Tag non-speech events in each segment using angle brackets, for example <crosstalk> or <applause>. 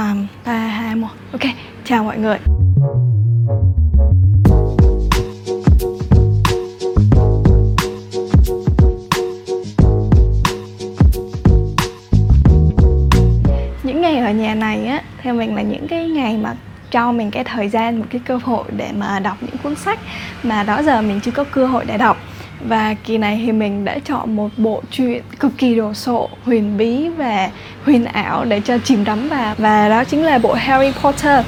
um, 3, 2, 1 Ok, chào mọi người. Những ngày ở nhà này á, theo mình là những cái ngày mà cho mình cái thời gian, một cái cơ hội để mà đọc những cuốn sách mà đó giờ mình chưa có cơ hội để đọc và kỳ này thì mình đã chọn một bộ truyện cực kỳ đồ sộ, huyền bí và huyền ảo để cho chìm đắm vào. Và đó chính là bộ Harry Potter.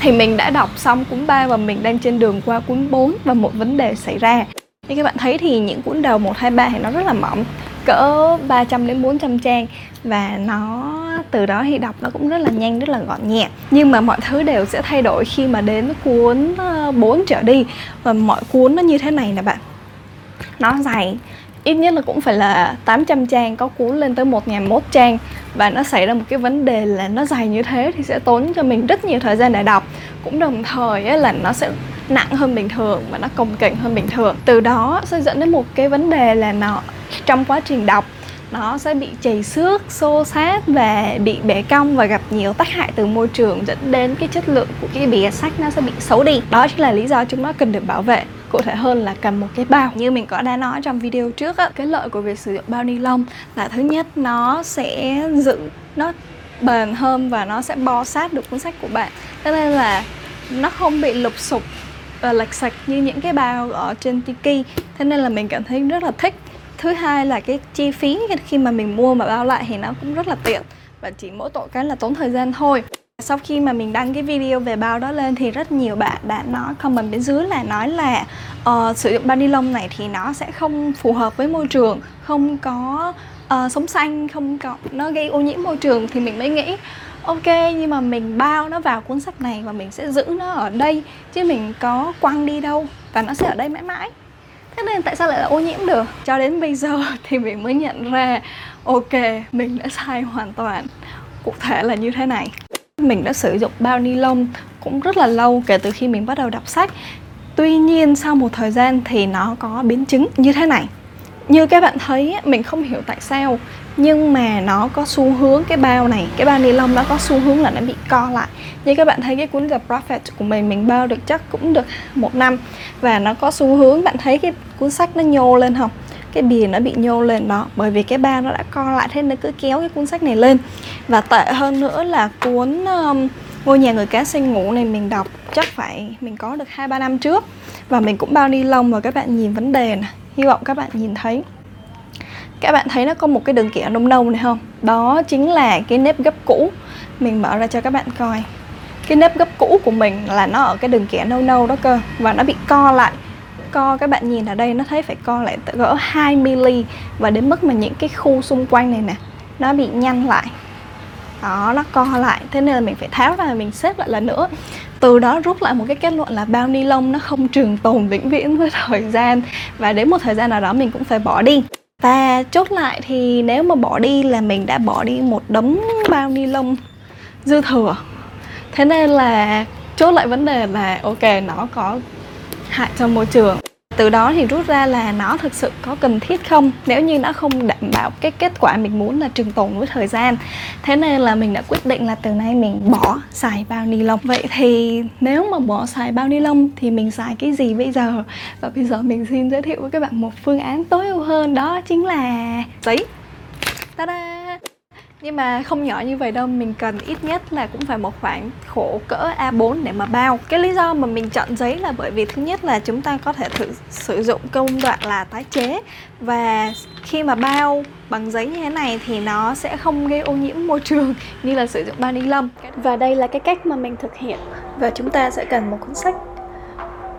Thì mình đã đọc xong cuốn 3 và mình đang trên đường qua cuốn 4 và một vấn đề xảy ra. Như các bạn thấy thì những cuốn đầu 1, 2, 3 thì nó rất là mỏng cỡ 300 đến 400 trang. Và nó từ đó thì đọc nó cũng rất là nhanh rất là gọn nhẹ. Nhưng mà mọi thứ đều sẽ thay đổi khi mà đến cuốn ờ, 4 trở đi. Và mọi cuốn nó như thế này nè bạn nó dày. Ít nhất là cũng phải là 800 trang có cuốn lên tới 1001 trang. Và nó xảy ra một cái vấn đề là nó dài như thế thì sẽ tốn cho mình rất nhiều thời gian để đọc. Cũng đồng thời ấy là nó sẽ nặng hơn bình thường và nó cồng kềnh hơn bình thường. Từ đó sẽ dẫn đến một cái vấn đề là nó trong quá trình đọc nó sẽ bị chảy xước, xô xát và bị bể cong và gặp nhiều tác hại từ môi trường dẫn đến cái chất lượng của cái bìa sách nó sẽ bị xấu đi. Đó chính là lý do chúng nó cần được bảo vệ cụ thể hơn là cầm một cái bao. Như mình có đã nói trong video trước á, cái lợi của việc sử dụng bao ni lông là thứ nhất, nó sẽ giữ nó bền hơn và nó sẽ bo sát được cuốn sách của bạn. Cho nên là nó không bị lục sụp và lệch sạch như những cái bao ở trên Tiki. Thế nên là mình cảm thấy rất là thích. Thứ hai là cái chi phí khi mà mình mua mà bao lại thì nó cũng rất là tiện. Và chỉ mỗi tội cái là tốn thời gian thôi sau khi mà mình đăng cái video về bao đó lên thì rất nhiều bạn đã nói comment bên dưới là nói là uh, sử dụng bao ni lông này thì nó sẽ không phù hợp với môi trường không có uh, sống xanh không có nó gây ô nhiễm môi trường thì mình mới nghĩ ok nhưng mà mình bao nó vào cuốn sách này và mình sẽ giữ nó ở đây chứ mình có quăng đi đâu và nó sẽ ở đây mãi mãi. Thế nên tại sao lại là ô nhiễm được? Cho đến bây giờ <laughs> thì mình mới nhận ra ok mình đã sai hoàn toàn. Cụ thể là như thế này mình đã sử dụng bao ni lông cũng rất là lâu kể từ khi mình bắt đầu đọc sách. Tuy nhiên sau một thời gian thì nó có biến chứng như thế này. Như các bạn thấy, mình không hiểu tại sao, nhưng mà nó có xu hướng, cái bao này, cái bao ni lông nó có xu hướng là nó bị co lại. Như các bạn thấy, cái cuốn The Prophet của mình mình bao được chắc cũng được một năm. Và nó có xu hướng, bạn thấy cái cuốn sách nó nhô lên không? Cái bìa nó bị nhô lên đó bởi vì cái bao nó đã co lại thế nó cứ kéo cái cuốn sách này lên. Và tệ hơn nữa là cuốn um, ngôi nhà người cá sinh ngủ này mình đọc chắc phải mình có được hai ba năm trước. Và mình cũng bao ni lông và các bạn nhìn vấn đề này hy vọng các bạn nhìn thấy. Các bạn thấy nó có một cái đường kẻ nông nông này không? Đó chính là cái nếp gấp cũ. Mình mở ra cho các bạn coi. Cái nếp gấp cũ của mình là nó ở cái đường kẻ nâu nâu đó cơ và nó bị co lại co, các bạn nhìn ở đây nó thấy phải co lại gỡ 2 mm và đến mức mà những cái khu xung quanh này nè, nó bị nhăn lại. Đó, nó co lại, thế nên là mình phải tháo ra mình xếp lại lần nữa. Từ đó rút lại một cái kết luận là bao ni lông nó không trường tồn vĩnh viễn với <laughs> thời gian và đến một thời gian nào đó mình cũng phải bỏ đi. Và chốt lại thì nếu mà bỏ đi là mình đã bỏ đi một đống bao ni lông dư thừa. Thế nên là chốt lại vấn đề là, ok, nó có hại cho môi trường. Từ đó thì rút ra là nó thực sự có cần thiết không? Nếu như nó không đảm bảo cái kết quả mình muốn là trường tồn với thời gian, thế nên là mình đã quyết định là từ nay mình bỏ xài bao ni lông. Vậy thì nếu mà bỏ xài bao ni lông thì mình xài cái gì bây giờ? Và bây giờ mình xin giới thiệu với các bạn một phương án tối ưu hơn, đó chính là giấy. Ta-da! Nhưng mà không nhỏ như vậy đâu mình cần ít nhất là cũng phải một khoảng khổ cỡ A4 để mà bao. Cái lý do mà mình chọn giấy là bởi vì thứ nhất là chúng ta có thể thử sử dụng công đoạn là tái chế. Và khi mà bao bằng giấy như thế này thì nó sẽ không gây ô nhiễm môi trường <laughs> như là sử dụng bao ni lông. Và đây là cái cách mà mình thực hiện. Và chúng ta sẽ cần một cuốn sách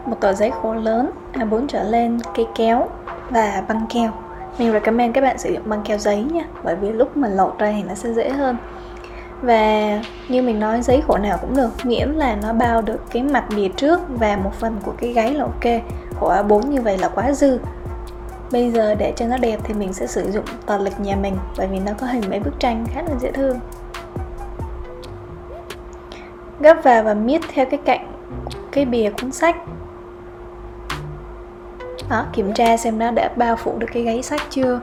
một tờ giấy khổ lớn A4 trở lên cây kéo và băng keo mình recommend các bạn sử dụng băng keo giấy nha, bởi vì lúc mà lột ra thì nó sẽ dễ hơn. Và như mình nói, giấy khổ nào cũng được, miễn là nó bao được cái mặt bìa trước và một phần của cái gáy là ok. Khổ A4 như vậy là quá dư. Bây giờ để cho nó đẹp thì mình sẽ sử dụng tờ lịch nhà mình, bởi vì nó có hình mấy bức tranh khá là dễ thương. Gấp vào và miết theo cái cạnh, cái bìa cuốn sách đó, kiểm tra xem nó đã bao phủ được cái gáy sách chưa?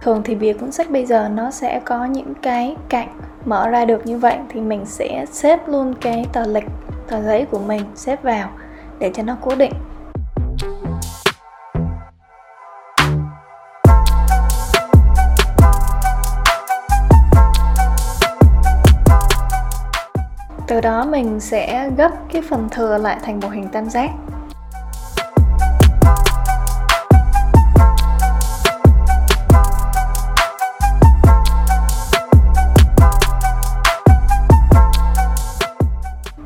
Thường thì bìa cuốn sách bây giờ nó sẽ có những cái cạnh mở ra được như vậy thì mình sẽ xếp luôn cái tờ lịch tờ giấy của mình xếp vào để cho nó cố định. Từ đó mình sẽ gấp cái phần thừa lại thành một hình tam giác.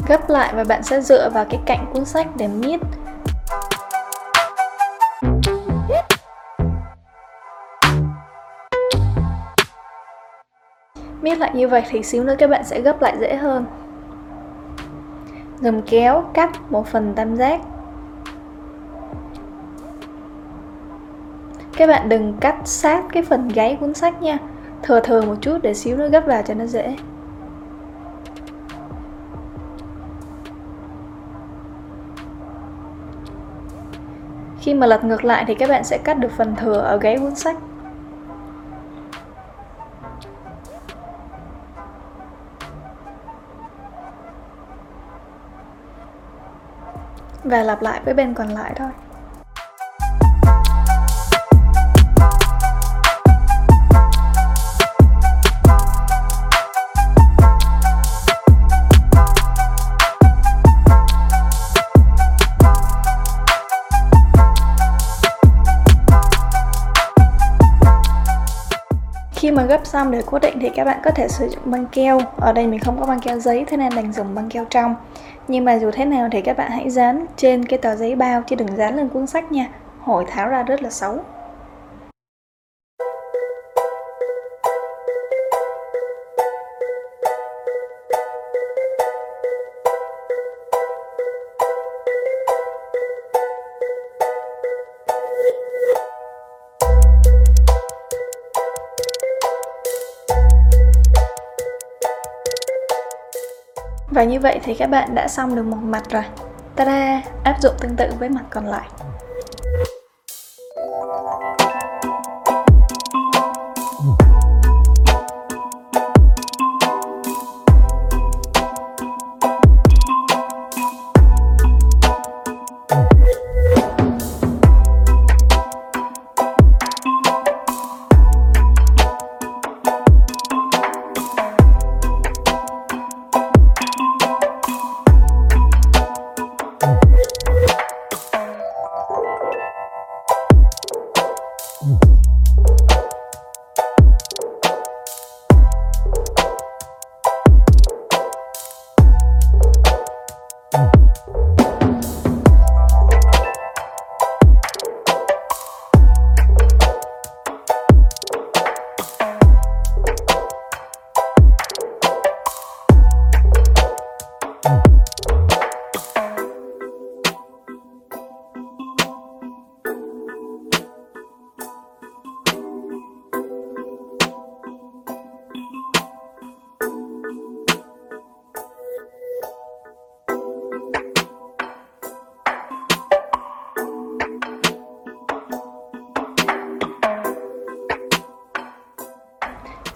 Gấp lại và bạn sẽ dựa vào cái cạnh cuốn sách để miết. Miết lại như vậy thì xíu nữa các bạn sẽ gấp lại dễ hơn gầm kéo, cắt một phần tam giác. Các bạn đừng cắt sát cái phần gáy cuốn sách nha. Thừa thừa một chút để xíu nữa gấp vào cho nó dễ. Khi mà lật ngược lại thì các bạn sẽ cắt được phần thừa ở gáy cuốn sách. Và lặp lại với bên còn lại thôi. Khi mà gấp xong để cố định thì các bạn có thể sử dụng băng keo. Ở đây mình không có băng keo giấy, thế nên đành dùng băng keo trong nhưng mà dù thế nào thì các bạn hãy dán trên cái tờ giấy bao chứ đừng dán lên cuốn sách nha. Hồi tháo ra rất là xấu. Và như vậy thì các bạn đã xong được một mặt rồi. Ta-da! Áp dụng tương tự với mặt còn lại. you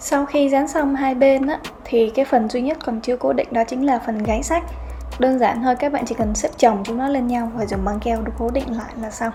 sau khi dán xong hai bên á, thì cái phần duy nhất còn chưa cố định đó chính là phần gáy sách. Đơn giản thôi các bạn chỉ cần xếp chồng chúng nó lên nhau và dùng băng keo để cố định lại là xong.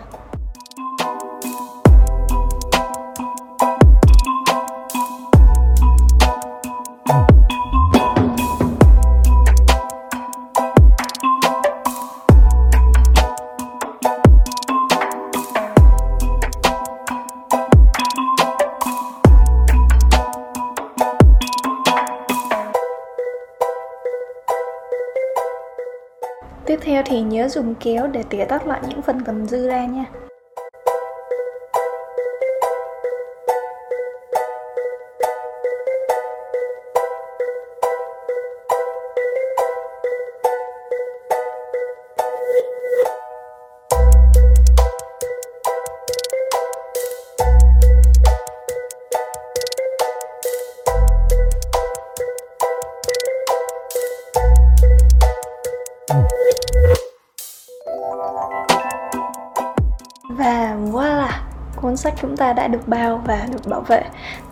Nhớ dùng kéo để tỉa tắt lại những phần còn dư ra nha. Cuốn sách chúng ta đã được bao và được bảo vệ.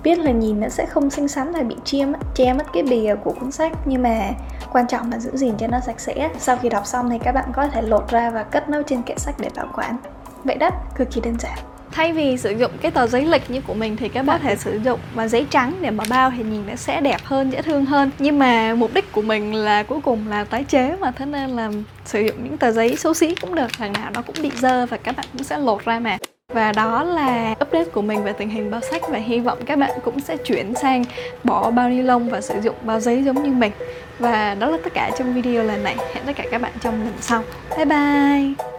Biết là nhìn nó sẽ không xinh xắn là bị che mất che mất cái bìa của cuốn sách, nhưng mà quan trọng là giữ gìn cho nó sạch sẽ. Sau khi đọc xong thì các bạn có thể lột ra và cất nó trên kệ sách để bảo quản. Vậy đó cực kỳ đơn giản. Thay vì sử dụng cái tờ giấy lịch như của mình thì các bạn có thể sử dụng mà giấy trắng để mà bao thì nhìn nó sẽ đẹp hơn, dễ thương hơn. Nhưng mà mục đích của mình là cuối cùng là tái chế mà, thế nên là sử dụng những tờ giấy xấu xí cũng được, thằng nào nó cũng bị dơ và các bạn cũng sẽ lột ra mà và đó là update của mình về tình hình bao sách và hy vọng các bạn cũng sẽ chuyển sang bỏ bao ni lông và sử dụng bao giấy giống như mình. Và đó là tất cả trong video lần này. Hẹn tất cả các bạn trong lần sau. Bye bye!